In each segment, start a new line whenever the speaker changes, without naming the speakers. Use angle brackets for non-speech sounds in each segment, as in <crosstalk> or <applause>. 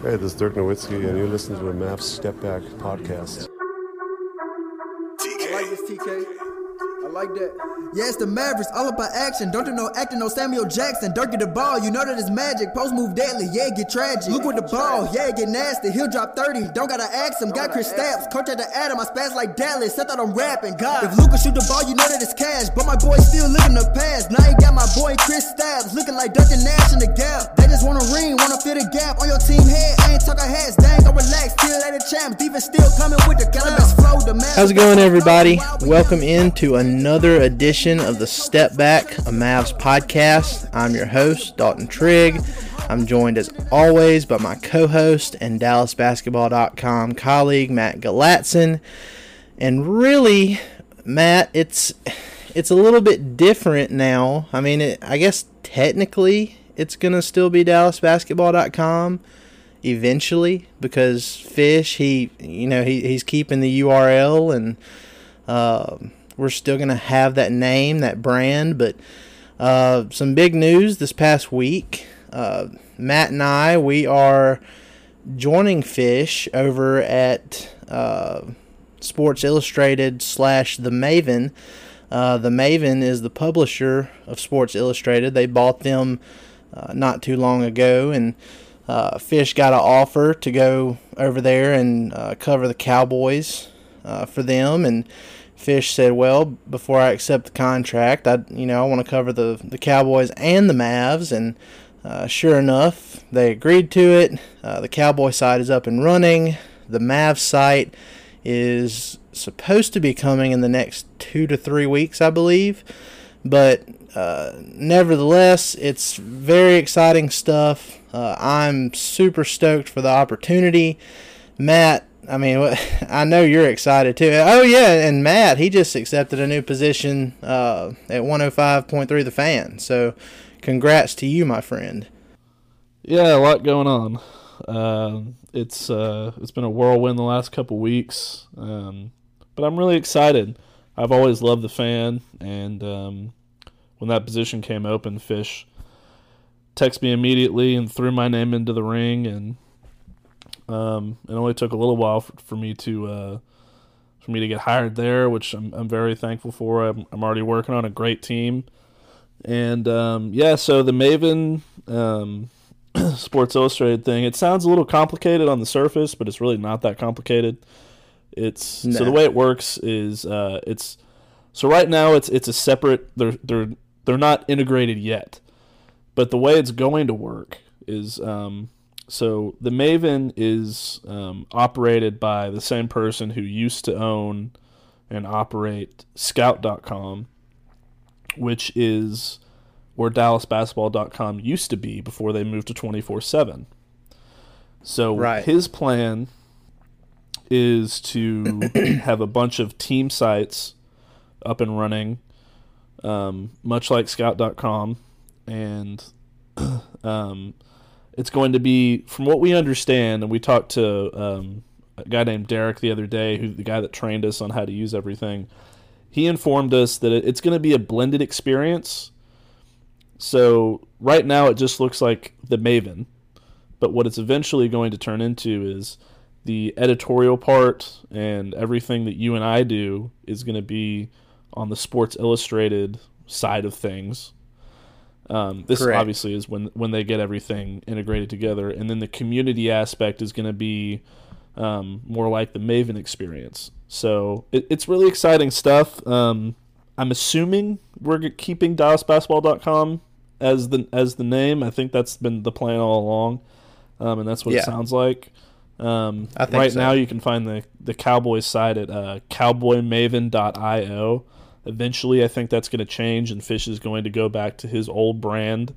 Hey, this is Dirk Nowitzki, and you're listening to the Mavs Step Back podcast.
I like this TK. I like that. Yeah, it's the Mavericks, all about action. Don't do no acting, no Samuel Jackson. Dirk get the ball, you know that it's magic. Post move deadly, yeah, get tragic. Look with the ball, yeah, get nasty. He'll drop 30, don't gotta ask him. Got Kristaps, coach at the Adam, I spaz like Dallas. I thought I'm rapping, God. If Luka shoot the ball, you know that it's cash. But my boy still looking to pass. Now he got my boy Chris Stapps, looking like Duncan Nash in the gap. They just wanna ring, wanna fill the gap on your team head. I ain't talking hats, dang, go relax. Still at the champs, defense still coming with the cannabis flow. The
How's it going, everybody? Welcome into another edition of the Step Back, a Mavs podcast. I'm your host, Dalton Trigg. I'm joined as always by my co host and DallasBasketball.com colleague, Matt Galatzan. And really, Matt, it's it's a little bit different now. I mean, it, I guess technically it's going to still be DallasBasketball.com eventually because Fish, he, you know, he, he's keeping the URL and. Uh, we're still going to have that name, that brand. But uh, some big news this past week. Uh, Matt and I, we are joining Fish over at uh, Sports Illustrated slash The Maven. Uh, the Maven is the publisher of Sports Illustrated. They bought them uh, not too long ago, and uh, Fish got an offer to go over there and cover the Cowboys for them, and Fish said, "Well, before I accept the contract, I you know I want to cover the the Cowboys and the Mavs." And uh, sure enough, they agreed to it. Uh, the Cowboy site is up and running. The Mavs site is supposed to be coming in the next two to three weeks, I believe. But uh, nevertheless, it's very exciting stuff. Uh, I'm super stoked for the opportunity. Matt, I mean, <laughs> I know you're excited too. Oh yeah, and Matt, he just accepted a new position uh, at 105.3 The Fan. So, congrats to you, my friend.
Yeah, a lot going on. Uh, it's uh, it's been a whirlwind the last couple weeks, um, but I'm really excited. I've always loved the fan, and um, when that position came open, Fish texted me immediately and threw my name into the ring, and um, it only took a little while for, for me to uh, for me to get hired there, which I'm, I'm very thankful for. I'm, I'm already working on a great team, and um, yeah, so the Maven um, <clears throat> Sports Illustrated thing. It sounds a little complicated on the surface, but it's really not that complicated. It's nah. so the way it works is uh, it's so right now it's it's a separate. They're they're they're not integrated yet, but the way it's going to work is um, so the Maven is um, operated by the same person who used to own and operate Scout.com, which is where DallasBasketball.com used to be before they moved to 24 7. So right. his plan is to <clears throat> have a bunch of team sites up and running, um, much like Scout.com, and <clears throat> um, it's going to be, from what we understand, and we talked to um, a guy named Derek the other day, who the guy that trained us on how to use everything. He informed us that it's going to be a blended experience. So right now it just looks like the Maven, but what it's eventually going to turn into is the editorial part and everything that you and I do is going to be on the Sports Illustrated side of things um, this Correct. obviously is when when they get everything integrated together, and then the community aspect is going to be um, more like the Maven experience. So it, it's really exciting stuff. Um, I'm assuming we're keeping DallasBasketball.com as the as the name. I think that's been the plan all along, um, and that's what yeah. it sounds like. Um, right so. now, you can find the the Cowboys site at uh, cowboymaven.io. Eventually, I think that's going to change, and Fish is going to go back to his old brand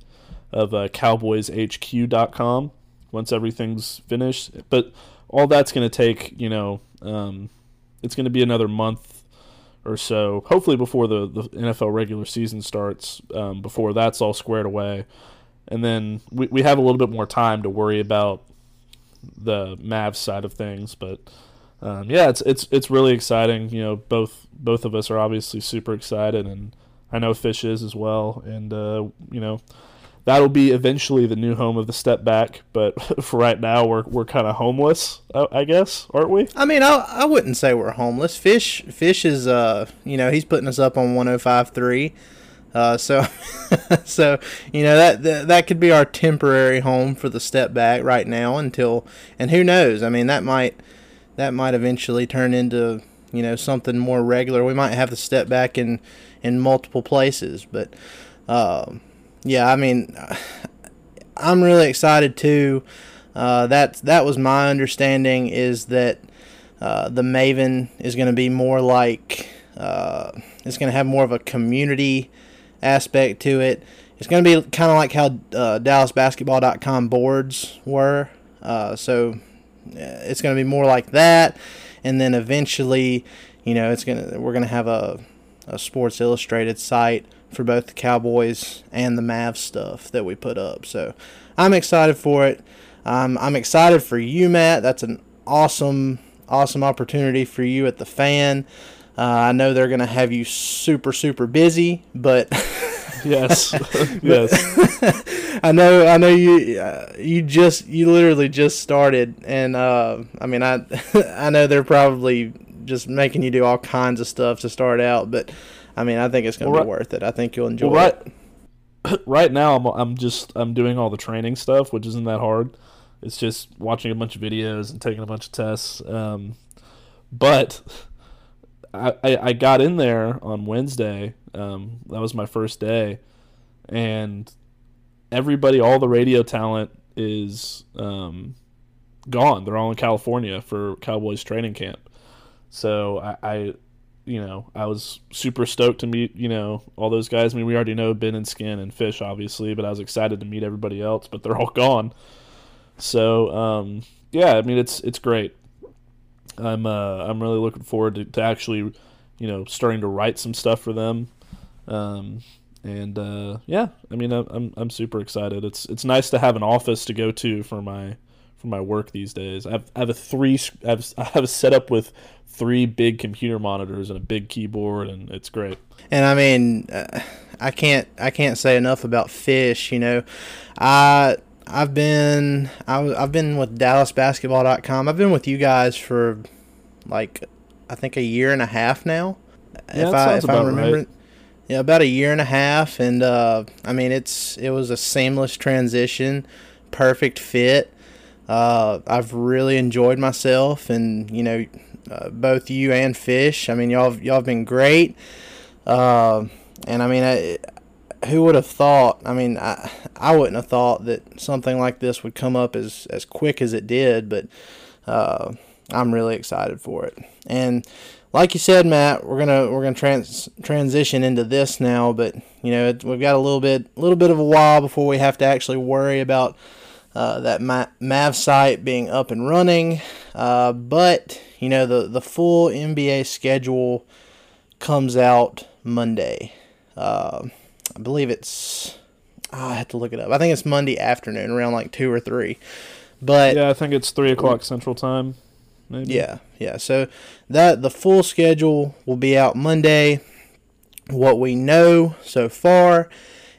of uh, CowboysHQ.com. once everything's finished. But all that's going to take, you know, um, it's going to be another month or so, hopefully before the, the NFL regular season starts, um, before that's all squared away. And then we, we have a little bit more time to worry about the Mavs side of things. But um, yeah, it's it's it's really exciting. You know, both both of us are obviously super excited, and I know Fish is as well. And uh, you know, that'll be eventually the new home of the step back. But <laughs> for right now, we're we're kind of homeless, I guess, aren't we?
I mean, I I wouldn't say we're homeless. Fish Fish is uh you know he's putting us up on 105.3. Uh, so, <laughs> so you know that, that that could be our temporary home for the step back right now until, and who knows? I mean, that might that might eventually turn into you know something more regular. We might have to step back in in multiple places, but uh, yeah, I mean, <sighs> I'm really excited too. Uh, that that was my understanding is that uh, the Maven is going to be more like uh, it's going to have more of a community aspect to it. It's going to be kind of like how uh, DallasBasketball.com boards were. Uh, so it's going to be more like that, and then eventually, you know, it's gonna we're going to have a, a Sports Illustrated site for both the Cowboys and the Mavs stuff that we put up. So I'm excited for it. Um, I'm excited for you, Matt. That's an awesome, awesome opportunity for you at the fan. Uh, I know they're going to have you super, super busy, but <laughs>
yes, <laughs> <laughs> yes. <laughs>
I know, I know you. Uh, you just, you literally just started, and uh, I mean, I, I know they're probably just making you do all kinds of stuff to start out, but I mean, I think it's going to well, be right, worth it. I think you'll enjoy well, right,
it. <clears throat> Right now, I'm, I'm just, I'm doing all the training stuff, which isn't that hard. It's just watching a bunch of videos and taking a bunch of tests. Um, but I, I got in there on Wednesday. Um, that was my first day, and everybody, all the radio talent is um, gone. They're all in California for Cowboys training camp. So I, I, you know, I was super stoked to meet, you know, all those guys. I mean, we already know Ben and Skin and Fish, obviously, but I was excited to meet everybody else. But they're all gone. So um, yeah, I mean, it's it's great. I'm uh, I'm really looking forward to, to, actually, you know, starting to write some stuff for them. Um, and uh, yeah, I mean, I'm I'm super excited. It's it's nice to have an office to go to for my for my work these days. I have, I have a three I have, I have a setup with three big computer monitors and a big keyboard, and it's great.
And I mean, uh, I can't I can't say enough about Fish. You know, I I've been I, have been with DallasBasketball.com. I've been with you guys for like I think a year and a half now.
Yeah, if I if I remember right.
Yeah, about a year and a half and uh, I mean it's it was a seamless transition, perfect fit. Uh, I've really enjoyed myself and you know uh, both you and Fish. I mean y'all y'all have been great. Uh, and I mean I, who would have thought? I mean, I I wouldn't have thought that something like this would come up as as quick as it did, but uh, I'm really excited for it. And like you said, Matt, we're gonna we're gonna trans transition into this now, but you know it, we've got a little bit a little bit of a while before we have to actually worry about uh, that Mav site being up and running. Uh, but you know the the full NBA schedule comes out Monday. Uh, I believe it's. Oh, I have to look it up. I think it's Monday afternoon, around like two or three. But
yeah, I think it's three o'clock Central Time.
Maybe. Yeah, yeah. So that the full schedule will be out Monday. What we know so far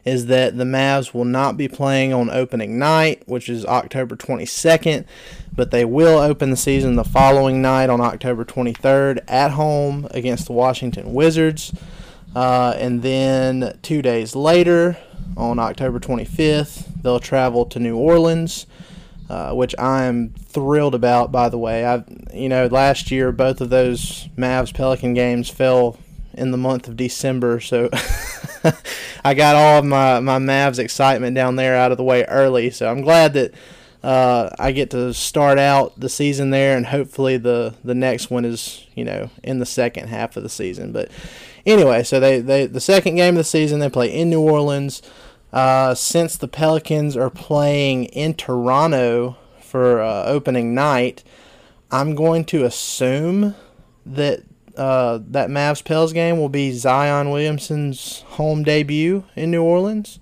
is that the Mavs will not be playing on opening night, which is October 22nd, but they will open the season the following night on October 23rd at home against the Washington Wizards. Uh, and then two days later, on October 25th, they'll travel to New Orleans, uh, which I'm thrilled about. By the way, I, you know, last year both of those Mavs Pelican games fell in the month of December, so <laughs> I got all of my my Mavs excitement down there out of the way early. So I'm glad that. Uh, I get to start out the season there, and hopefully the the next one is you know in the second half of the season. But Anyway, so they, they the second game of the season they play in New Orleans. Uh, since the Pelicans are playing in Toronto for uh, opening night. I'm going to assume that uh, that Mavs Pels game will be Zion Williamson's home debut in New Orleans.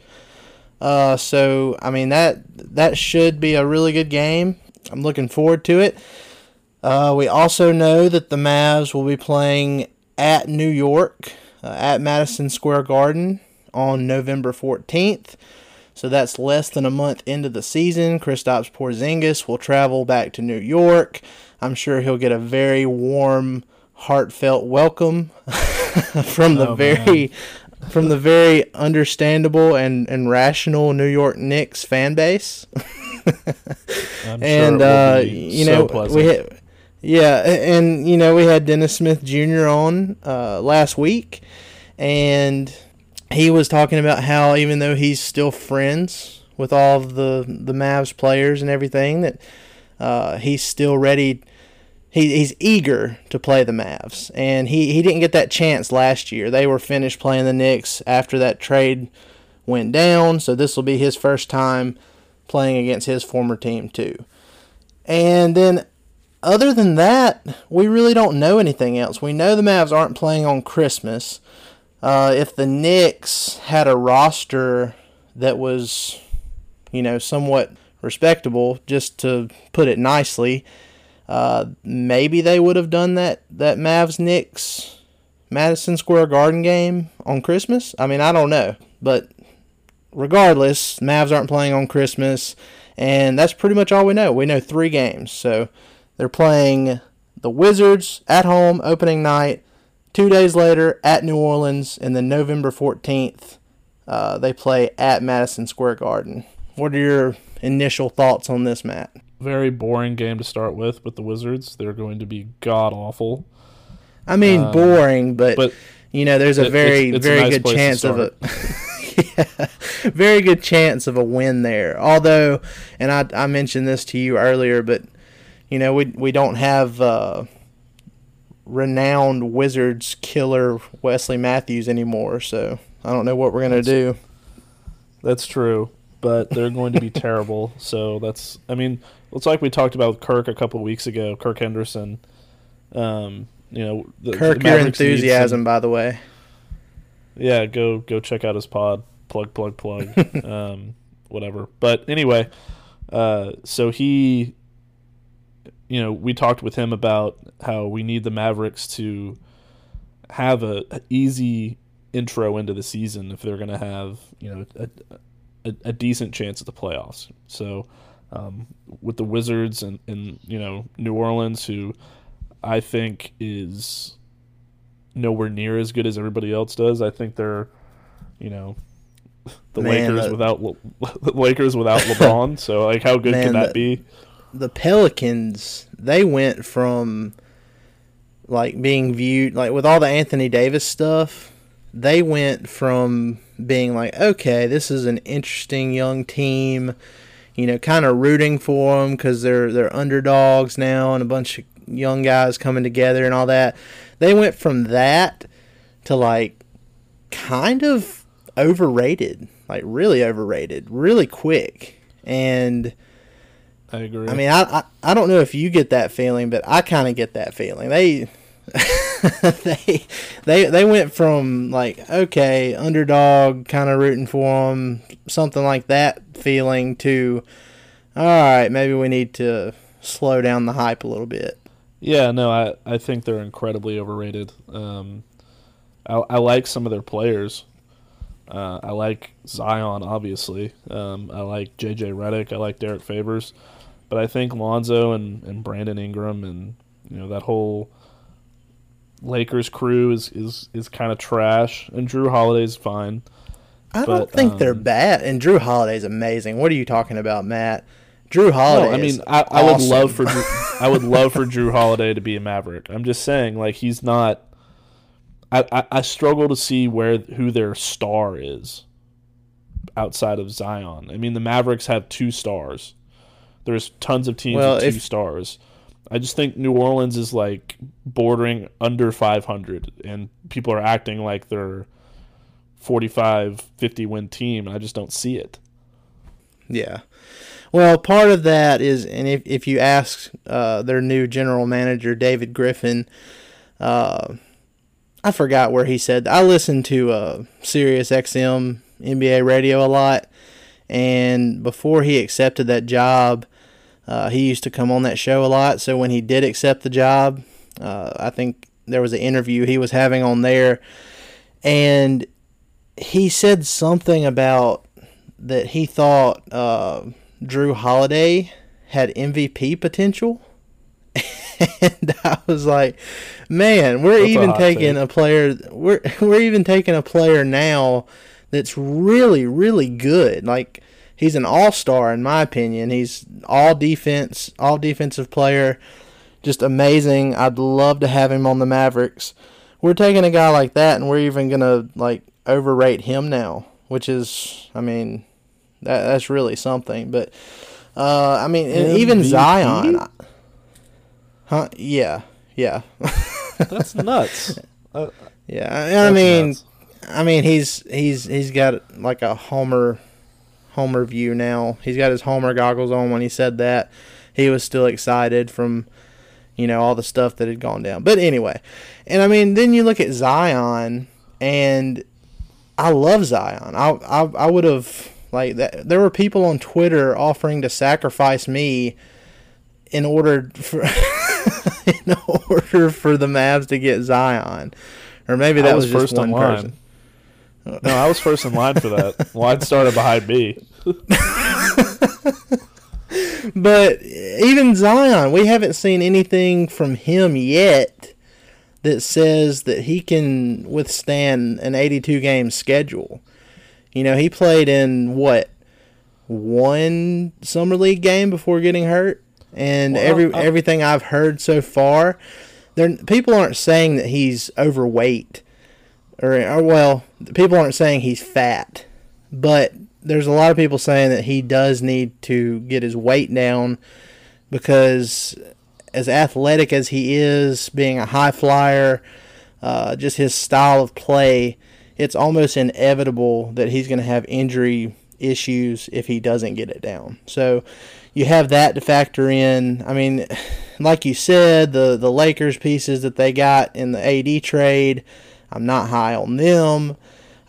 Uh, so I mean that that should be a really good game. I'm looking forward to it. Uh, we also know that the Mavs will be playing at New York uh, at Madison Square Garden on November 14th. So that's less than a month into the season. Kristaps Porzingis will travel back to New York. I'm sure he'll get a very warm, heartfelt welcome <laughs> from the
Oh,
very from the very understandable and, and rational New York Knicks fan base. <laughs>
I'm
and
sure
uh, you
so
know
pleasant.
we yeah, and you know we had Dennis Smith Jr. on uh, last week, and he was talking about how even though he's still friends with all of the the Mavs players and everything, that uh, he's still ready. He, he's eager to play the Mavs, and he, he didn't get that chance last year. They were finished playing the Knicks after that trade went down, so this will be his first time playing against his former team too. And then, other than that, we really don't know anything else. We know the Mavs aren't playing on Christmas. Uh, if the Knicks had a roster that was, you know, somewhat respectable, just to put it nicely, uh, maybe they would have done that that Mavs Knicks Madison Square Garden game on Christmas. I mean, I don't know, but regardless, Mavs aren't playing on Christmas, and that's pretty much all we know. We know three games, so they're playing the Wizards at home opening night. Two days later at New Orleans, and then November fourteenth, uh, they play at Madison Square Garden. What are your initial thoughts on this, Matt?
Very boring game to start with with the Wizards. They're going to be god awful.
I mean,
Um,
boring, but,
but
you know, there's a
it-
very,
it's- it's a
very
nice
good chance of a, <laughs> yeah, <laughs> very good chance of a win there. Although, and I, I mentioned this to you earlier, but you know, we we don't have uh, renowned Wizards killer Wesley Matthews anymore, so I don't know what we're gonna do.
That's true, but they're going to be <laughs> terrible. So that's, I mean, it's like we talked about Kirk a couple of weeks ago, Kirk Henderson. Um, you know, the,
Kirk,
the
your enthusiasm, by the way.
yeah, go go check out his pod. Plug plug plug. <laughs> um, whatever. But anyway, uh, so he, you know, we talked with him about how we need the Mavericks to have a, a easy intro into the season if they're going to have you know a, a, a decent chance at the playoffs. So um, with the Wizards and, and you know New Orleans, who I think is nowhere near as good as everybody else does. I think they're, you know, the
Man,
Lakers without <laughs> Lakers without <laughs> LeBron. so like, how good
Man,
can that
the-
be?
The Pelicans they went from like being viewed like with all the Anthony Davis stuff, they went from being like, okay, this is an interesting young team, you know, kind of rooting for them because they're they're underdogs now and a bunch of young guys coming together and all that. They went from that to like kind of overrated, like really overrated, really quick, and.
I agree.
I mean, I, I I don't know if you get that feeling, but I kind of get that feeling. They <laughs> they they they went from like okay underdog, kind of rooting for them, something like that feeling to all right, maybe we need to slow down the hype a little bit.
yeah, no, I I think they're incredibly overrated. Um, I I like some of their players. Uh, I like Zion, obviously. Um, I like JJ Redick. I like Derrick Favors, but I think Lonzo and, and Brandon Ingram and you know that whole Lakers crew is is, is kind of trash. And Jrue Holiday's fine.
I
But,
don't think they're
um,
bad, and Jrue Holiday's amazing. What are you talking about, Matt? Jrue Holiday.
No, I
is
mean, I, I would love for Jrue, I would love for <laughs> Jrue Holiday to be a Maverick. I'm just saying, like he's not. I, I, I struggle to see where who their star is outside of Zion. I mean, the Mavericks have two stars. There's tons of teams
Well,
with two
if-
stars. I just think New Orleans is like bordering under 500, and people are acting like they're 45, 50 win team. I just don't see it.
Yeah. Well, part of that is, and if if you ask uh, their new general manager David Griffin, uh, I forgot where he said. I listen to uh, Sirius XM NBA radio a lot, and before he accepted that job, uh, he used to come on that show a lot. So when he did accept the job, uh, I think there was an interview he was having on there, and he said something about that he thought uh, Jrue Holiday had MVP potential. <laughs> and I was like, man, we're
That's
even
hot
taking a player we're we're even taking a player now that's really really good. Like he's an all-star in my opinion. He's all defense, all defensive player, just amazing. I'd love to have him on the Mavericks. We're taking a guy like that and we're even going to like overrate him now, which is I mean that that's really something, but uh, I mean, and even
MVP?
Zion, huh? Yeah, yeah, <laughs>
That's nuts.
yeah. And I mean,
nuts.
I mean, he's he's he's got like a Homer Homer view now. He's got his Homer goggles on when he said that. He was still excited from you know all the stuff that had gone down. But anyway, and I mean, then you look at Zion, and I love Zion. I I, I would have like that. There were people on Twitter offering to sacrifice me in order for <laughs> in order for the Mavs to get Zion, or maybe that
I
was,
was
just
first
one person.
No, I was first in line for that. Line started behind me. <laughs>
But even Zion, we haven't seen anything from him yet that says that he can withstand an 82 game schedule. You know, he played in what one summer league game before getting hurt, and
Well,
every
I-
everything I've heard so far, there people aren't saying that he's overweight, or, or well, people aren't saying he's fat, but there's a lot of people saying that he does need to get his weight down because as athletic as he is, being a high flyer, uh, just his style of play, it's almost inevitable that he's going to have injury issues if he doesn't get it down. So you have that to factor in. I mean, <sighs> like you said, the the Lakers pieces that they got in the AD trade, I'm not high on them.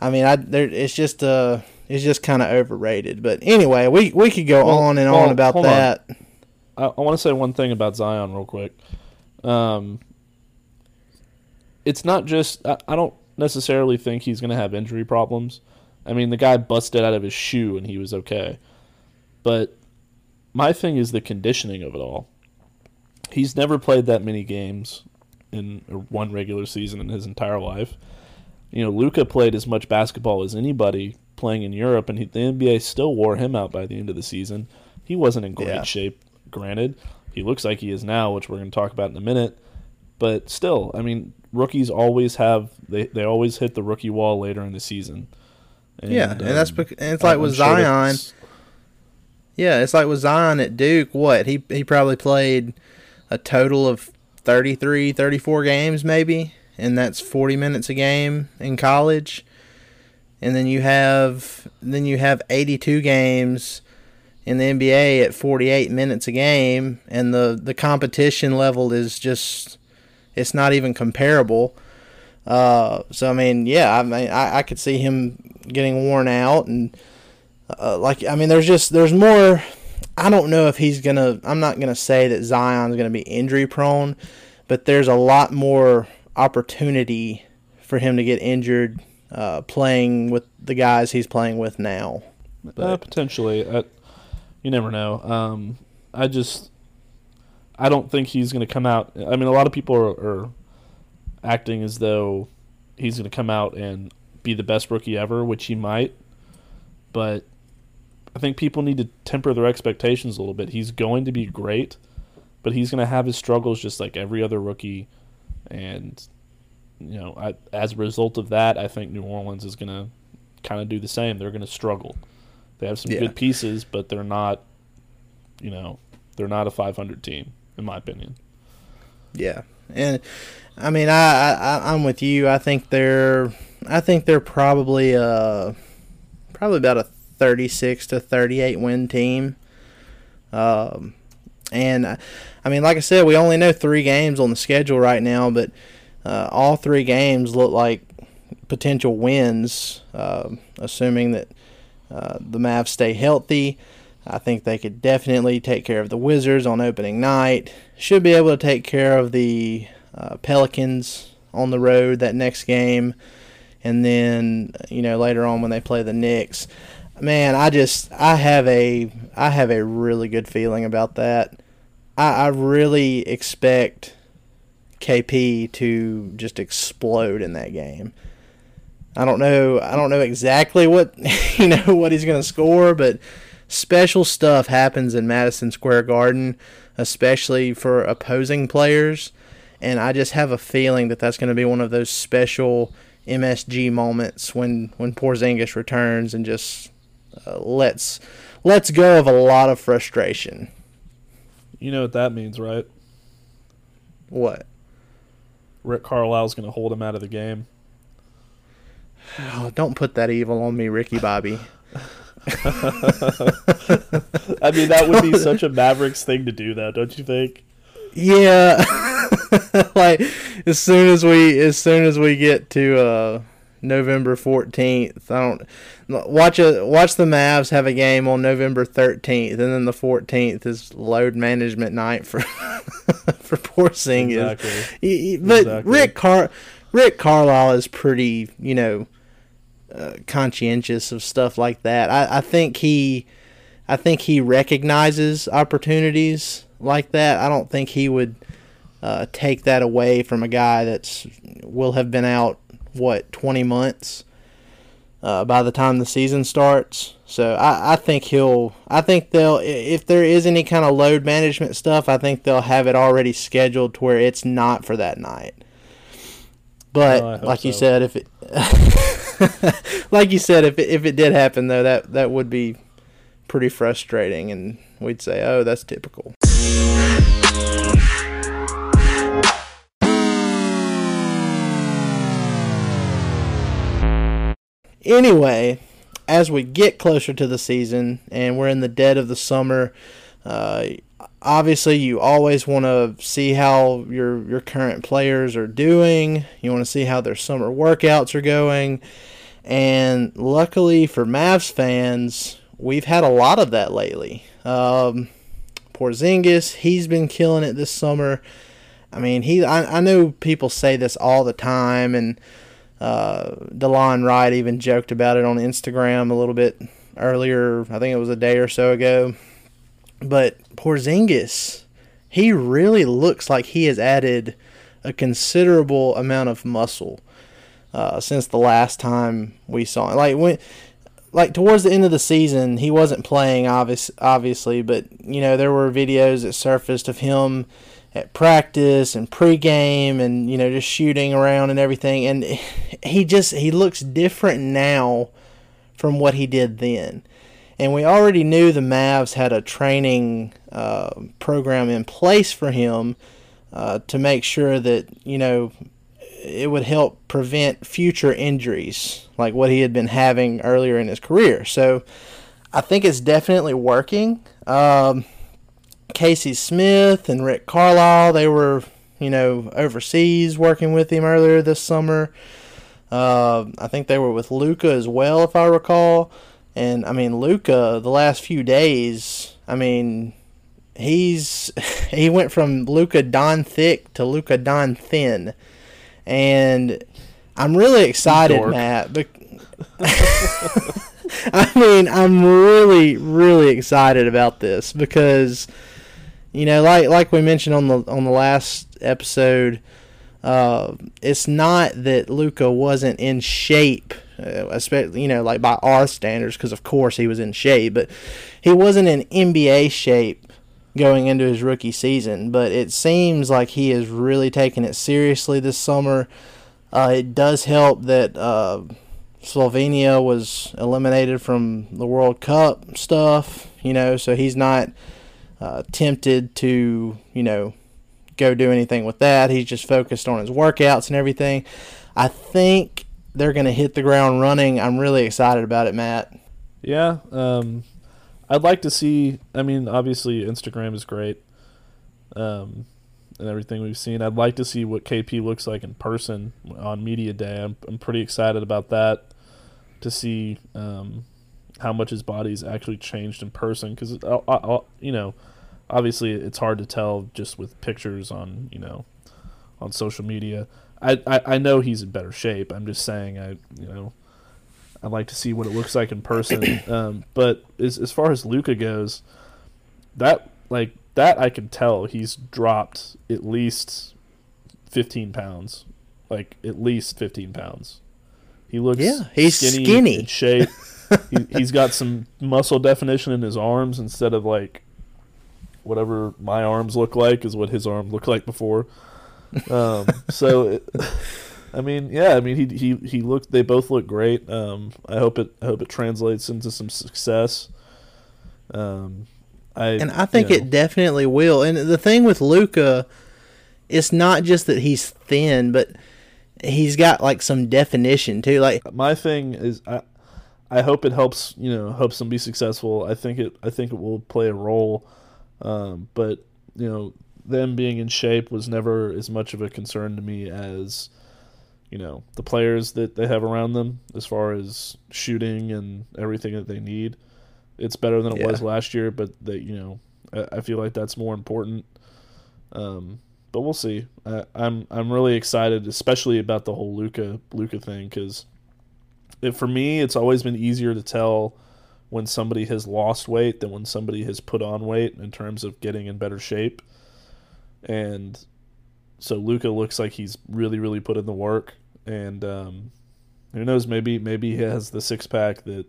I mean, I there it's just uh it's just kind of overrated. But anyway, we we could go
Well-
on and
well,
on about
hold on.
that.
I, I want to say one thing about Zion real quick. Um, it's not just I, I don't necessarily think he's going to have injury problems. I mean, the guy busted out of his shoe and he was okay. But my thing is the conditioning of it all. He's never played that many games in one regular season in his entire life. You know, Luka played as much basketball as anybody playing in Europe, and he, the NBA still wore him out by the end of the season. He wasn't in great
Yeah.
shape, granted. He looks like he is now, which we're going to talk about in a minute. But still, I mean, rookies always have they, they always hit the rookie wall later in the season.
Yeah, and that's
um,
bec- and it's like
I'm
with
sure
Zion.
that's-
Yeah, it's like with Zion at Duke. What he he probably played a total of 33, 34 games maybe, and that's forty minutes a game in college. And then you have then you have eighty two games in the NBA at forty eight minutes a game, and the the competition level is just it's not even comparable. Uh, so I mean, yeah, I mean, I, I could see him getting worn out, and uh, like I mean, there's just there's more. I don't know if he's gonna. I'm not gonna say that Zion's gonna be injury prone, but there's a lot more opportunity for him to get injured uh, playing with the guys he's playing with now.
Uh, potentially, uh, you never know. Um, I just, I don't think he's going to come out. I mean, a lot of people are, are acting as though he's going to come out and be the best rookie ever, which he might. But I think people need to temper their expectations a little bit. He's going to be great, but he's going to have his struggles just like every other rookie. And you know, I, as a result of that, I think New Orleans is going to kind of do the same. They're going to struggle. They have some
Yeah.
good pieces, but they're not, you know, they're not a 500 team, in my opinion.
Yeah, and I mean, I, I I'm with you. I think they're I think they're probably uh probably about a 36 to 38 win team. Um, and uh, I mean, like I said, we only know three games on the schedule right now, but uh, all three games look like potential wins, uh, assuming that uh, the Mavs stay healthy. I think they could definitely take care of the Wizards on opening night. Should be able to take care of the uh, Pelicans on the road that next game. And then, you know, later on when they play the Knicks. Man, I just I have a I have a really good feeling about that. I, I really expect KP to just explode in that game. I don't know I don't know exactly what <laughs> you know what he's gonna score, but special stuff happens in Madison Square Garden, especially for opposing players. And I just have a feeling that that's going to be one of those special MSG moments when when Porzingis returns and just uh, lets lets go of a lot of frustration.
You know what that means, right?
What?
Rick Carlisle's going to hold him out of the game.
Oh, <sighs> don't put that evil on me, Ricky Bobby. <laughs>
I mean, that would be such a Mavericks thing to do, though, don't you think?
Yeah, <laughs> like as soon as we as soon as we get to uh, November fourteenth, I don't watch a watch the Mavs have a game on November thirteenth, and then the fourteenth is load management night for <laughs> for Porzingis.
Exactly.
But
Exactly.
Rick Car Rick Carlisle is pretty, you know, uh, conscientious of stuff like that. I, I think he, I think he recognizes opportunities like that. I don't think he would uh, take that away from a guy that's will have been out what twenty months uh, by the time the season starts. So I, I think he'll. I think they'll. If there is any kind of load management stuff, I think they'll have it already scheduled to where it's not for that night. But
Oh, I hope
like you said, if it, <laughs> like you said, if it, if it did happen though, that that would be pretty frustrating, and we'd say, oh, that's typical. Anyway, as we get closer to the season and we're in the dead of the summer, uh, obviously you always want to see how your your current players are doing. You want to see how their summer workouts are going. And luckily for Mavs fans, we've had a lot of that lately. Um, Porzingis, he's been killing it this summer. I mean, he I, I know people say this all the time, and uh, Delon Wright even joked about it on Instagram a little bit earlier. I think it was a day or so ago. But Porzingis, he really looks like he has added a considerable amount of muscle uh, since the last time we saw him. Like when, like towards the end of the season, he wasn't playing, obvious, obviously, but you know there were videos that surfaced of him at practice and pregame, and you know just shooting around and everything, and <laughs> he just he looks different now from what he did then. And we already knew the Mavs had a training uh, program in place for him uh, to make sure that you know it would help prevent future injuries like what he had been having earlier in his career. So I think it's definitely working. Um, Casey Smith and Rick Carlisle, they were, you know, overseas working with him earlier this summer. Uh, I think they were with Luka as well, if I recall. And I mean, Luka, the last few days, I mean, he's <laughs> he went from Luka Don thick to Luka Don thin, and I'm really excited,
Dork.
Matt. bec- <laughs> <laughs> I mean, I'm really, really excited about this because, you know, like like we mentioned on the on the last episode, uh, it's not that Luka wasn't in shape, uh, especially you know, like by our standards, because of course he was in shape, but he wasn't in NBA shape going into his rookie season. But it seems like he is really taking it seriously this summer. Uh, it does help that uh, Slovenia was eliminated from the World Cup stuff, you know, so he's not uh, tempted to, you know, go do anything with that. He's just focused on his workouts and everything. I think they're going to hit the ground running. I'm really excited about it, Matt.
Yeah, um, I'd like to see. I mean, obviously, Instagram is great, um, and everything we've seen. I'd like to see what KP looks like in person on media day. I'm I'm pretty excited about that to see um, how much his body's actually changed in person because you know, obviously, it's hard to tell just with pictures on you know on social media. I, I, I know he's in better shape. I'm just saying I you know I'd like to see what it looks like in person. <coughs> Um, but as as far as Luka goes, that like that I can tell he's dropped at least fifteen pounds, like at least fifteen pounds. He looks
yeah, he's
skinny,
skinny.
in shape. <laughs> he, he's got some muscle definition in his arms instead of like whatever my arms look like is what his arm looked like before. Um, so, it, I mean, yeah, I mean, he he he looked. They both look great. Um, I hope it I hope it translates into some success. Um, I
and I think
you know,
it definitely will. And the thing with Luka, it's not just that he's thin, but he's got like some definition too. Like
my thing is, I I hope it helps. You know, helps them be successful. I think it I think it will play a role. Um, but you know, them being in shape was never as much of a concern to me as you know the players that they have around them as far as shooting and everything that they need. It's better than it
Yeah.
was last year, but that you know I, I feel like that's more important. Um, but we'll see. I, I'm I'm really excited, especially about the whole Luka Luka thing, because for me, it's always been easier to tell when somebody has lost weight than when somebody has put on weight in terms of getting in better shape. And so Luka looks like he's really, really put in the work. And um, who knows? Maybe maybe he has the six pack that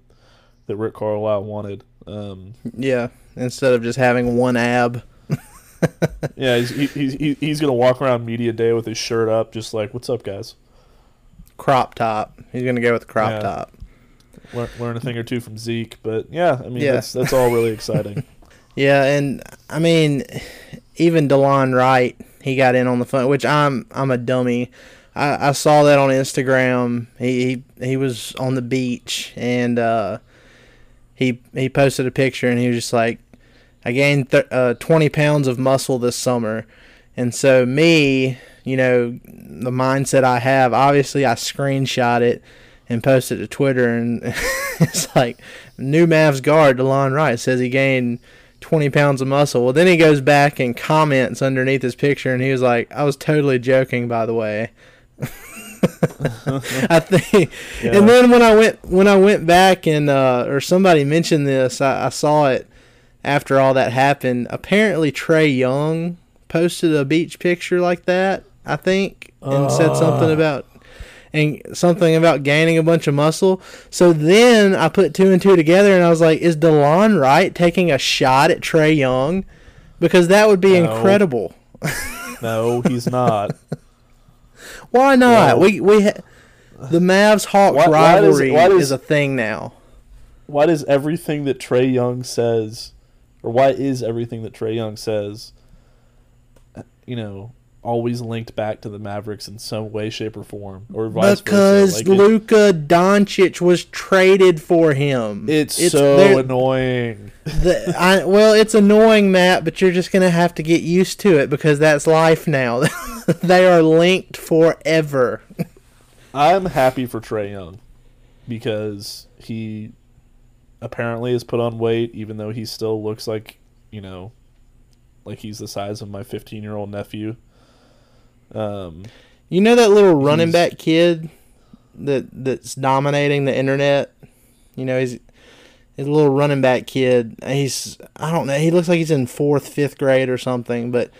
that Rick Carlisle wanted. Um,
yeah, instead of just having one ab. <laughs>
yeah, he's he, he's he's gonna walk around media day with his shirt up, just like, "What's up, guys?"
crop top. He's gonna go with the crop
Yeah.
top.
Learn, learn a thing or two from Zeke, but yeah, I mean
Yeah.
that's that's all really exciting. <laughs>
Yeah, and I mean, even Delon Wright, he got in on the fun, which I'm I'm a dummy. I, I saw that on Instagram. He, he he was on the beach and uh, he he posted a picture and he was just like, I gained th- uh, 20 pounds of muscle this summer, and so me, you know, the mindset I have, obviously I screenshot it and posted it to Twitter, and <laughs> it's like new Mavs guard Delon Wright says he gained 20 pounds of muscle. Well, then he goes back and comments underneath his picture, and he was like, "I was totally joking, by the way." <laughs> I think,
Yeah.
and then when I went when I went back and uh, or somebody mentioned this, I, I saw it after all that happened. Apparently, Trae Young posted a beach picture like that. I think, and said something about and something about gaining a bunch of muscle. So then I put two and two together, and I was like, "Is Delon Wright taking a shot at Trae Young? Because that would be
No.
incredible.
no, he's not. <laughs>
Why not?
Well-
we we ha- the Mavs Hawks
Why- why does-
rivalry
why does-
is a thing now.
Why does everything that Trae Young says, or why is everything that Trae Young says, you know, always linked back to the Mavericks in some way, shape, or form, or vice
Because
versa? Like, it-
Luka Doncic was traded for him.
it's,
there-
so annoying.
the, I, well, it's annoying, Matt, but you're just gonna have to get used to it because that's life now. <laughs> they are linked forever.
I'm happy for Trae Young because he apparently has put on weight, even though he still looks like you know, like he's the size of my 15 year old nephew. Um,
You know that little running back kid that that's dominating the internet. You know he's he's a little running back kid. He's I don't know. He looks like he's in fourth, fifth grade or something, but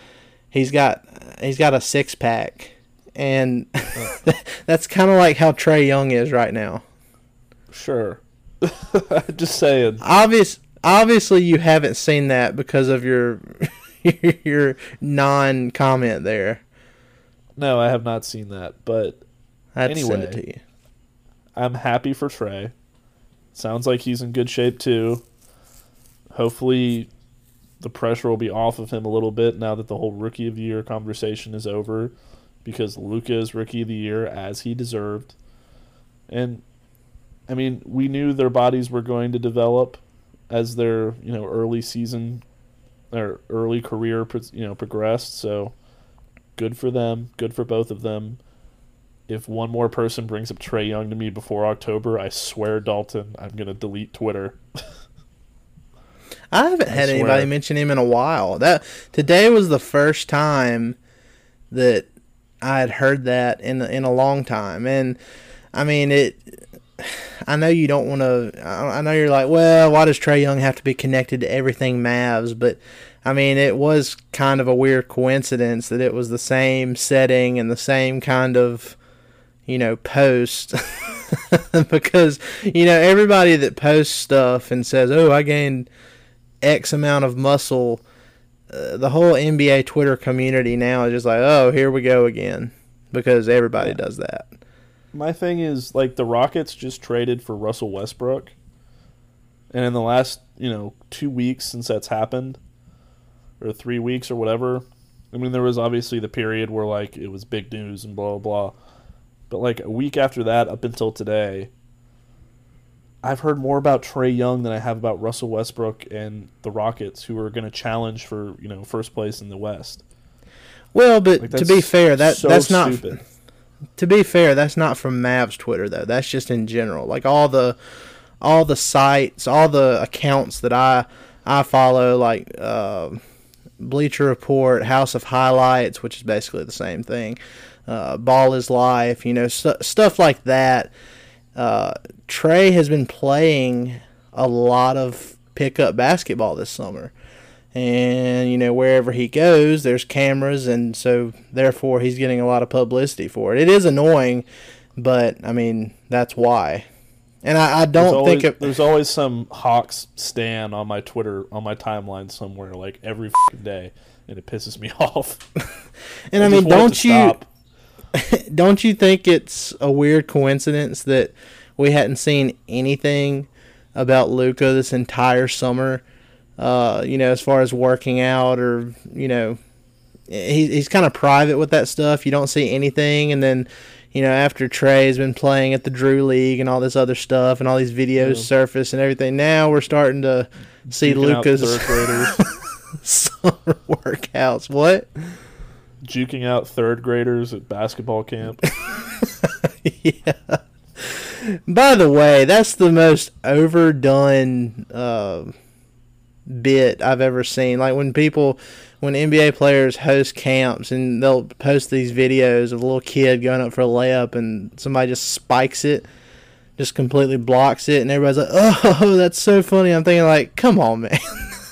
he's got he's got a six pack, and <laughs> that's kind of like how Trae Young is right now.
sure, <laughs> just saying.
Obvious, obviously you haven't seen that because of your <laughs> your non comment there.
No, I have not seen that, but
I had to send
Anyway.
it to you.
I'm happy for Trae. Sounds like he's in good shape too. Hopefully, the pressure will be off of him a little bit now that the whole rookie of the year conversation is over, because Luka is rookie of the year as he deserved. And I mean, we knew their bodies were going to develop as their you know early season or early career you know progressed. So good for them. Good for both of them. If one more person brings up Trae Young to me before October, I swear, Dalton, I'm gonna delete Twitter. <laughs>
I haven't had
swear.
anybody mention him in a while. That today was the first time that I had heard that in in a long time, and I mean it. <sighs> I know you don't want to. I know you're like, well, why does Trae Young have to be connected to everything Mavs? But I mean, it was kind of a weird coincidence that it was the same setting and the same kind of, you know, post. <laughs> because you know everybody that posts stuff and says, "Oh, I gained X amount of muscle," uh, the whole NBA Twitter community now is just like, "Oh, here we go again," because everybody does that.
My thing is like the Rockets just traded for Russell Westbrook, and in the last you know two weeks since that's happened, or three weeks or whatever. I mean, there was obviously the period where like it was big news and blah blah blah, but like a week after that, up until today, I've heard more about Trae Young than I have about Russell Westbrook and the Rockets, who are going to challenge for you know first place in the West.
Well, but
Like,
to be fair, that
so
that's not
stupid.
to be fair, that's not from Mavs Twitter though. That's just in general. Like all the all the sites, all the accounts that I I follow, like uh, Bleacher Report, House of Highlights, which is basically the same thing. Uh, Ball is Life, you know, stu stuff like that. Uh, Trae has been playing a lot of pickup basketball this summer and you know wherever he goes there's cameras and so therefore he's getting a lot of publicity for it it is annoying but i mean that's why and i, I don't
always,
think it,
there's always some Hawks stan on my Twitter on my timeline somewhere, like every day, and it pisses me <laughs> off.
and i,
I
mean
just want it
don't you <laughs> don't you think it's a weird coincidence that we hadn't seen anything about Luka this entire summer? Uh, you know, as far as working out or you know, he, he's kind of private with that stuff. You don't see anything, and then you know after Trae's been playing at the Drew League and all this other stuff, and all these videos surface and everything. Now we're starting to see
Juking Luka's <laughs>
summer workouts. What?
juking out third graders at basketball camp. <laughs>
yeah. By the way, that's the most overdone uh, bit I've ever seen. Like when people, when NBA players host camps and they'll post these videos of a little kid going up for a layup and somebody just spikes it, just completely blocks it, and everybody's like, "Oh, <laughs> that's so funny." I'm thinking like, "Come on, man."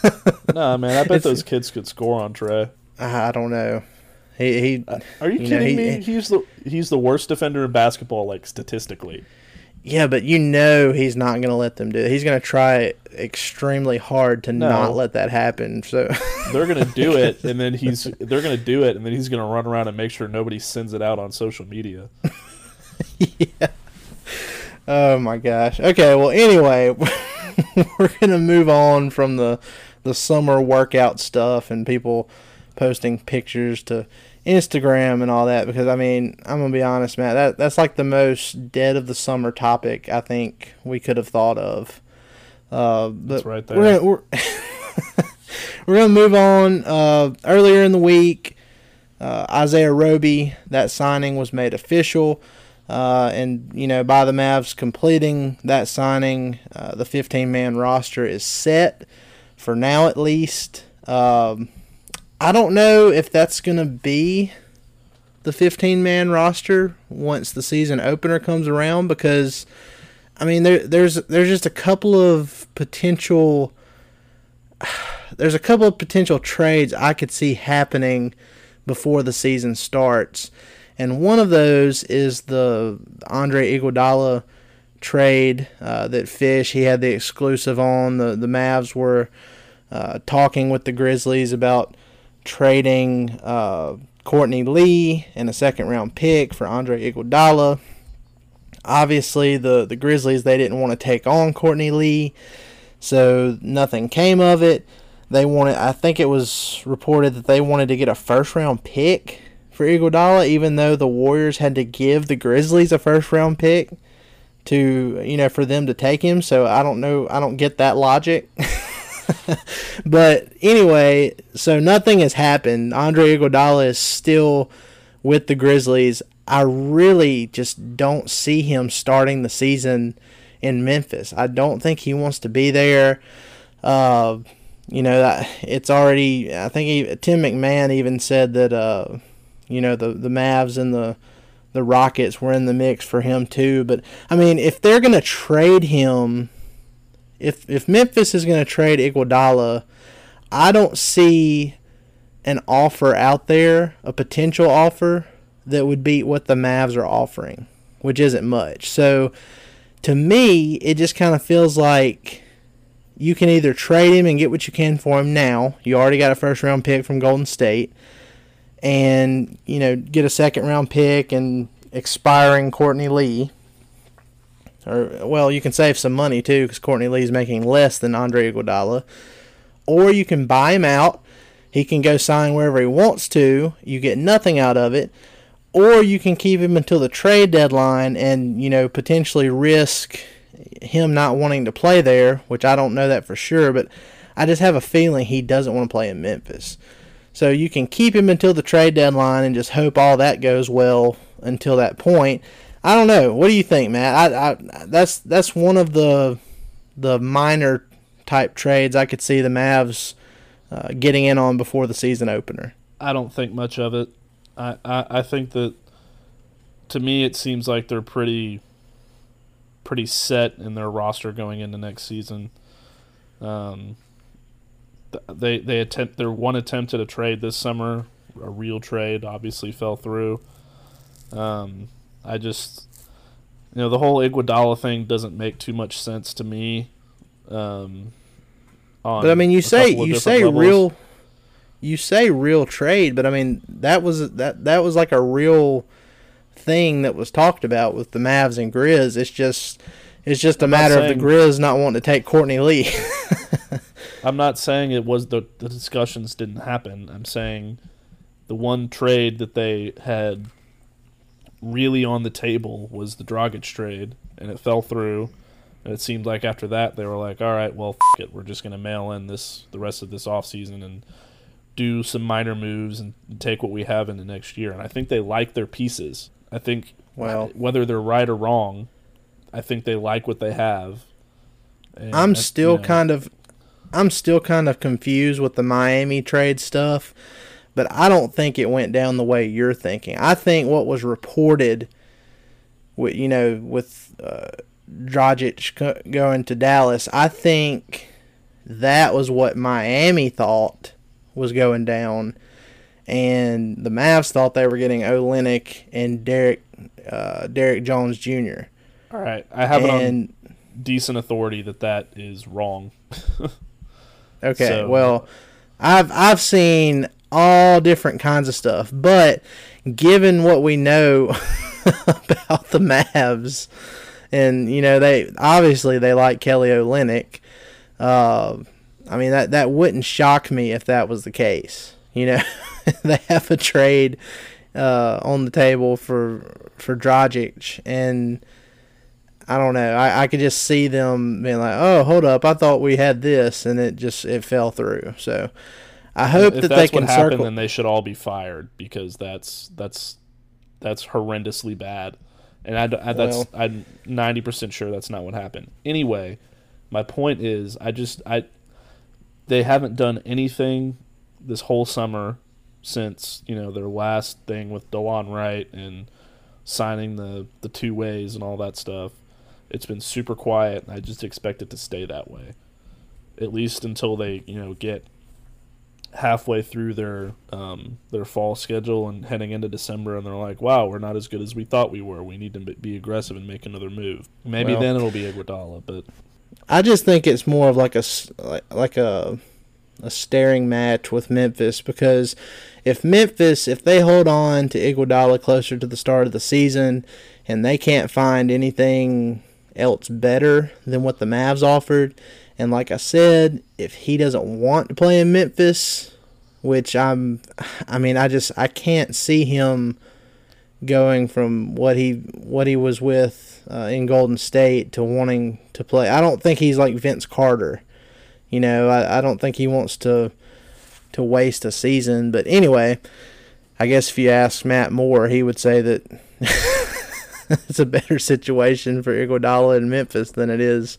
<laughs>
nah, man, I bet those kids could score on Trae.
I don't know. He he.
Are you,
You know,
kidding
he-
me? he's the he's the worst defender in basketball, like statistically.
Yeah, but you know he's not going to let them do it. He's going to try extremely hard to
No.
not let that happen. So <laughs>
They're gonna do it, and then he's <laughs> they're gonna do it, and then he's gonna run around and make sure nobody sends it out on social media. <laughs> yeah.
Oh my gosh. Okay, well anyway, we're gonna move on from the the summer workout stuff and people posting pictures to Instagram and all that because I mean I'm gonna be honest, Matt. That that's like the most dead of the summer topic I think we could have thought of. Uh, but
That's right
We're gonna, we're, <laughs> we're gonna move on. Uh, earlier in the week, uh, Isaiah Roby, that signing was made official. Uh, and, you know, by the Mavs completing that signing, uh, the 15 man roster is set for now at least. Um, I don't know if that's going to be the 15 man roster once the season opener comes around because, I mean, there, there's there's just a couple of potential <sighs> there's a couple of potential trades I could see happening before the season starts. And one of those is the Andre Iguodala trade uh, that Fish he had the exclusive on. The the Mavs were uh, talking with the Grizzlies about trading uh, Courtney Lee and a second round pick for Andre Iguodala. Obviously, the the Grizzlies they didn't want to take on Courtney Lee, so nothing came of it. They wanted, I think it was reported that they wanted to get a first round pick for Iguodala, even though the Warriors had to give the Grizzlies a first round pick to you know for them to take him. So I don't know. I don't get that logic. <laughs> <laughs> but anyway, so nothing has happened. Andre Iguodala is still with the Grizzlies. I really just don't see him starting the season in Memphis. I don't think he wants to be there. Uh, you know, it's already. I think he, Tim McMahon even said that. Uh, you know, the the Mavs and the the Rockets were in the mix for him too. But I mean, if they're gonna trade him, if if Memphis is gonna trade Iguodala, I don't see an offer out there, a potential offer that would beat what the Mavs are offering, which isn't much. So to me, it just kind of feels like you can either trade him and get what you can for him now. You already got a first round pick from Golden State and you know get a second round pick and expiring Courtney Lee. Or well, you can save some money too because Courtney Lee's making less than Andre Iguodala. Or you can buy him out. He can go sign wherever he wants to. You get nothing out of it. Or you can keep him until the trade deadline and you know potentially risk him not wanting to play there, which I don't know that for sure, but I just have a feeling he doesn't want to play in Memphis. So you can keep him until the trade deadline and just hope all that goes well until that point. I don't know. What do you think, Matt? I, I that's that's one of the the minor type trades I could see the Mavs uh, getting in on before the season opener.
I don't think much of it. I, I, I think that to me it seems like they're pretty pretty set in their roster going into next season. Um, they they attempt their one attempt at a trade this summer, a real trade, obviously fell through. Um, I just, you know, the whole Iguodala thing doesn't make too much sense to me. Um,
but I mean, you say you say levels. real, you say real trade, but I mean that was that that was like a real thing that was talked about with the Mavs and Grizz. It's just it's just a I'm matter saying, of the Grizz not wanting to take Courtney Lee. <laughs>
I'm not saying it was the the discussions didn't happen. I'm saying the one trade that they had really on the table was the Dragic trade, and it fell through. And it seemed like after that they were like, "All right, well, f- it, we're just going to mail in this the rest of this offseason and do some minor moves and take what we have in the next year." And I think they like their pieces. I think well, whether they're right or wrong, I think they like what they have.
And I'm still you know, kind of I'm still kind of confused with the Miami trade stuff, but I don't think it went down the way you're thinking. I think what was reported, with you know, with uh, Dragic going to Dallas, I think that was what Miami thought was going down, and the Mavs thought they were getting Olynyk and Derrick uh, Derrick Jones Jr.
All right, I have and, it on decent authority that that is wrong. <laughs>
Okay. So, well, I've I've seen all different kinds of stuff, but given what we know <laughs> about the Mavs, and you know they obviously they like Kelly Olynyk. Uh, I mean that that wouldn't shock me if that was the case. You know, <laughs> they have a trade uh, on the table for for Dragic, and I don't know. I, I could just see them being like, "Oh, hold up! I thought we had this," and it just it fell through. So I hope if that they can what happened, circle.
Then they should all be fired because that's that's that's horrendously bad, and I, I that's well, I'm ninety percent sure that's not what happened. Anyway, my point is, I just I they haven't done anything this whole summer since you know their last thing with Delon Wright and signing the the two ways and all that stuff it's been super quiet. I just expect it to stay that way, at least until they you know get halfway through their um, their fall schedule and heading into December, and they're like, "Wow, we're not as good as we thought we were. We need to be aggressive and make another move." Maybe well, then it'll be Iguodala, but
I just think it's more of like a like, like a a staring match with Memphis because if Memphis if they hold on to Iguodala closer to the start of the season and they can't find anything else better than what the Mavs offered. And like I said, if he doesn't want to play in Memphis, which I'm, I mean, I just I can't see him going from what he what he was with uh, in Golden State to wanting to play. I don't think he's like Vince Carter. You know, I, I don't think he wants to to waste a season. But anyway, I guess if you ask Matt Moore, he would say that <laughs> it's a better situation for Iguodala in Memphis than it is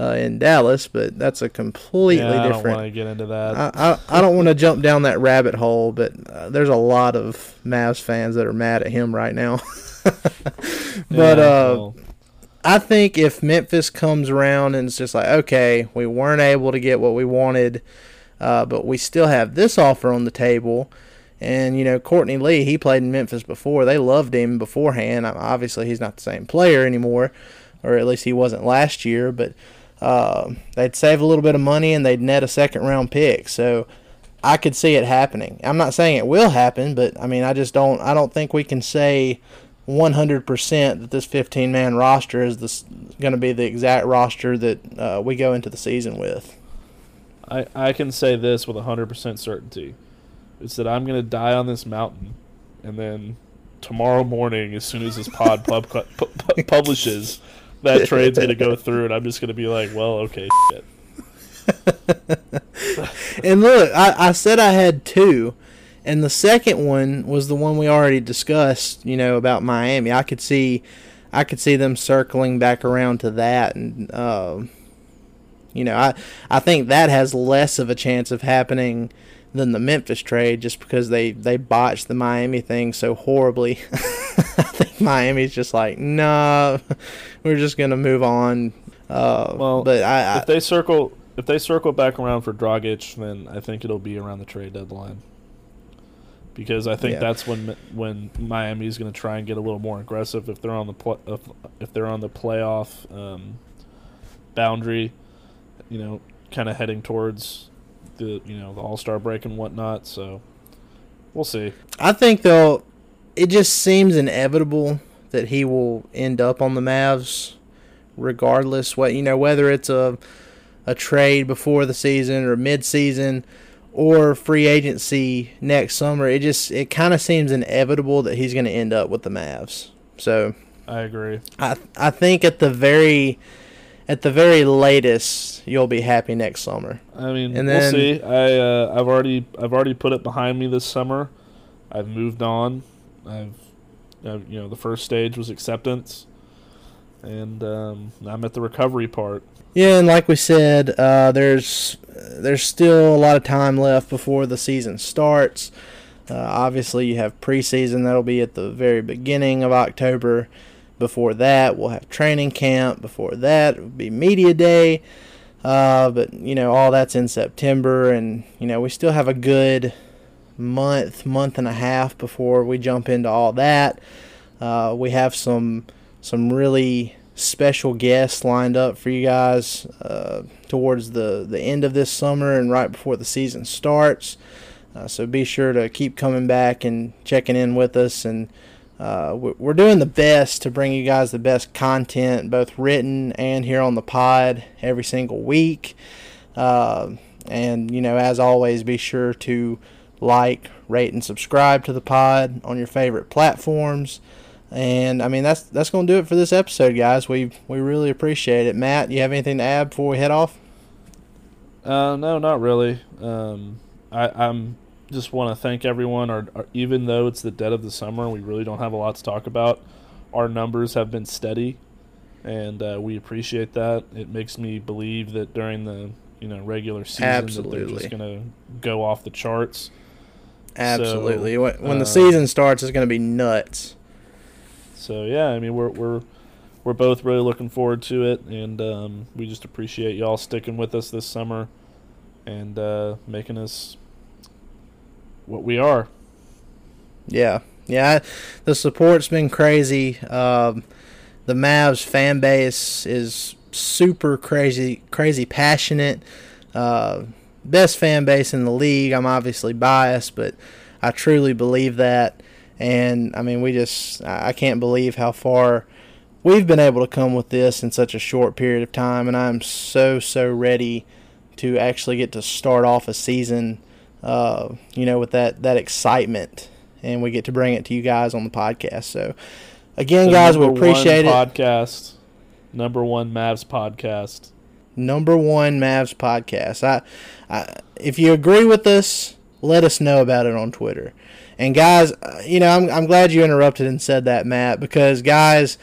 uh, in Dallas. But that's a completely
yeah, I
different.
don't want to get into that.
I, I, I don't want to jump down that rabbit hole, but uh, there's a lot of Mavs fans that are mad at him right now. <laughs> but
Yeah,
uh,
well,
I think if Memphis comes around and it's just like, okay, we weren't able to get what we wanted, uh, but we still have this offer on the table. And, you know, Courtney Lee, he played in Memphis before. They loved him beforehand. Obviously, he's not the same player anymore, or at least he wasn't last year, but uh, they'd save a little bit of money and they'd net a second round pick. So I could see it happening. I'm not saying it will happen, but I mean, I just don't, I don't think we can say 100% that this 15 man roster is going to be the exact roster that uh, we go into the season with.
I, I can say this with 100% certainty. It's that I'm going to die on this mountain, and then tomorrow morning, as soon as this pod pub, <laughs> pu- pu- publishes, that <laughs> trade's going to go through, and I'm just going to be like, well, okay, shit. <laughs>
And look, I, I said I had two, and the second one was the one we already discussed. You know about Miami. I could see, I could see them circling back around to that, and uh, you know, I I think that has less of a chance of happening than the Memphis trade, just because they they botched the Miami thing so horribly. <laughs> I think Miami's just like, nah, we're just gonna move on. Uh,
Well,
but I, I
if they circle if they circle back around for Dragic, then I think it'll be around the trade deadline. Because I think
Yeah.
that's when when Miami is going to try and get a little more aggressive if they're on the pl- if, if they're on the playoff um, boundary, you know, kind of heading towards the you know the All Star break and whatnot. So we'll see.
I think though, it just seems inevitable that he will end up on the Mavs, regardless what you know whether it's a a trade before the season or mid season or free agency next summer. It just it kind of seems inevitable that he's going to end up with the Mavs. So
I agree.
I I think at the very at the very latest you'll be happy next summer.
I mean,
And
we'll
then-
see. I uh, I've already I've already put it behind me this summer. I've moved on. I've, I've you know the first stage was acceptance, and um, I'm at the recovery part.
Yeah, and like we said, uh, there's there's still a lot of time left before the season starts. Uh, obviously, you have preseason that'll be at the very beginning of October. Before that, we'll have training camp. Before that, it will be media day. Uh, but you know, all that's in September, and you know, we still have a good month, month and a half before we jump into all that. Uh, we have some some really special guests lined up for you guys uh, towards the, the end of this summer and right before the season starts. Uh, so be sure to keep coming back and checking in with us. And uh, we- we're doing the best to bring you guys the best content, both written and here on the pod, every single week. Uh, and, you know, as always, be sure to like, rate, and subscribe to the pod on your favorite platforms. And I mean that's that's gonna do it for this episode, guys. We we really appreciate it. Matt, you have anything to add before we head off?
Uh, no, not really. Um, I, I'm just want to thank everyone. Our, our, even though it's the dead of the summer, we really don't have a lot to talk about. Our numbers have been steady, and uh, we appreciate that. It makes me believe that during the you know regular season that they're just gonna go off the charts.
Absolutely. when when the
uh,
season starts, it's gonna be nuts.
So yeah, I mean we're we're we're both really looking forward to it, and um, we just appreciate y'all sticking with us this summer and uh, making us what we are.
Yeah, yeah. The support's been crazy. Um, the Mavs fan base is super crazy, crazy passionate. Uh, best fan base in the league. I'm obviously biased, but I truly believe that. And I mean, we just, I can't believe how far we've been able to come with this in such a short period of time. And I'm so, so ready to actually get to start off a season, uh, you know, with that, that excitement and we get to bring it to you guys on the podcast. So, again, guys, we appreciate it.
Podcast, number one Mavs podcast.
Number one Mavs podcast. I, I, if you agree with us, let us know about it on Twitter. And guys, uh, you know, I'm I'm glad you interrupted and said that, Matt, because guys,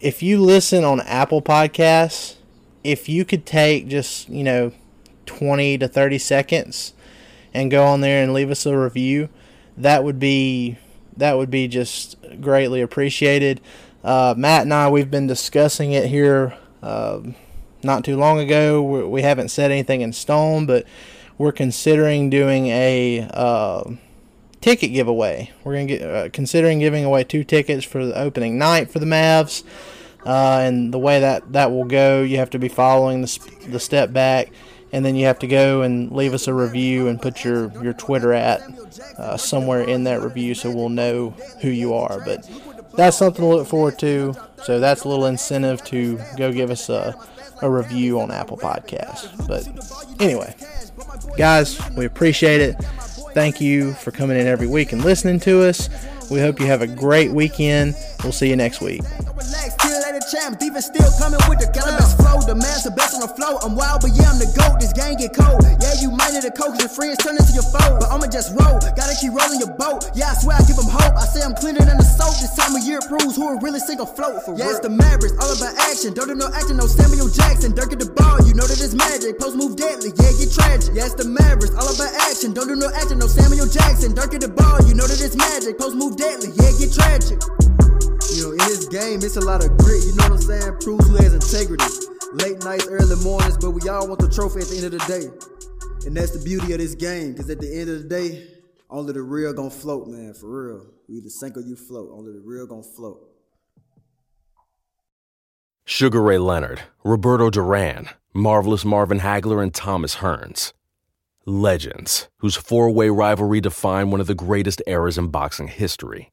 if you listen on Apple Podcasts, if you could take just you know 20 to 30 seconds and go on there and leave us a review, that would be that would be just greatly appreciated. Uh, Matt and I, we've been discussing it here uh, not too long ago. We're, we have not set anything in stone, but we're considering doing a uh, ticket giveaway. We're gonna get uh, considering giving away two tickets for the opening night for the Mavs. Uh, and the way that that will go, you have to be following the, the step back and then you have to go and leave us a review and put your, your Twitter at uh, somewhere in that review so we'll know who you are. But that's something to look forward to. So that's a little incentive to go give us a, a review on Apple Podcasts. But anyway, guys, we appreciate it. Thank you for coming in every week and listening to us. We hope you have a great weekend. We'll see you next week champ, even still coming with the cannabis flow. The man's the best on the flow. I'm wild, but yeah, I'm the GOAT. This game get cold. Yeah, you might need a coach, your friends turn into your foe. But I'ma just roll, gotta keep rolling your boat. Yeah, I swear I give them hope. I say I'm cleaner than the soap. This time of year proves who will really sink Float. for Yeah, real. it's the Mavericks, all about action. Don't do no acting, no Samuel Jackson. Dirk at the ball, you know that it's magic. Post move deadly, yeah, get tragic. Yeah, it's the Mavericks, all about action. Don't do no acting, no Samuel Jackson. Dirk at the ball, you know that it's magic. Post move deadly, yeah, get tragic.
Know, in this game, it's a lot of grit. You know what I'm saying? Proves who has integrity. Late nights, early mornings, but we all want the trophy at the end of the day. And that's the beauty of this game, because at the end of the day, only the real gonna float, man, for real. You either sink or you float. Only the real gonna float.
Sugar Ray Leonard, Roberto Duran, Marvelous Marvin Hagler, and Thomas Hearns. Legends, whose four way rivalry defined one of the greatest eras in boxing history.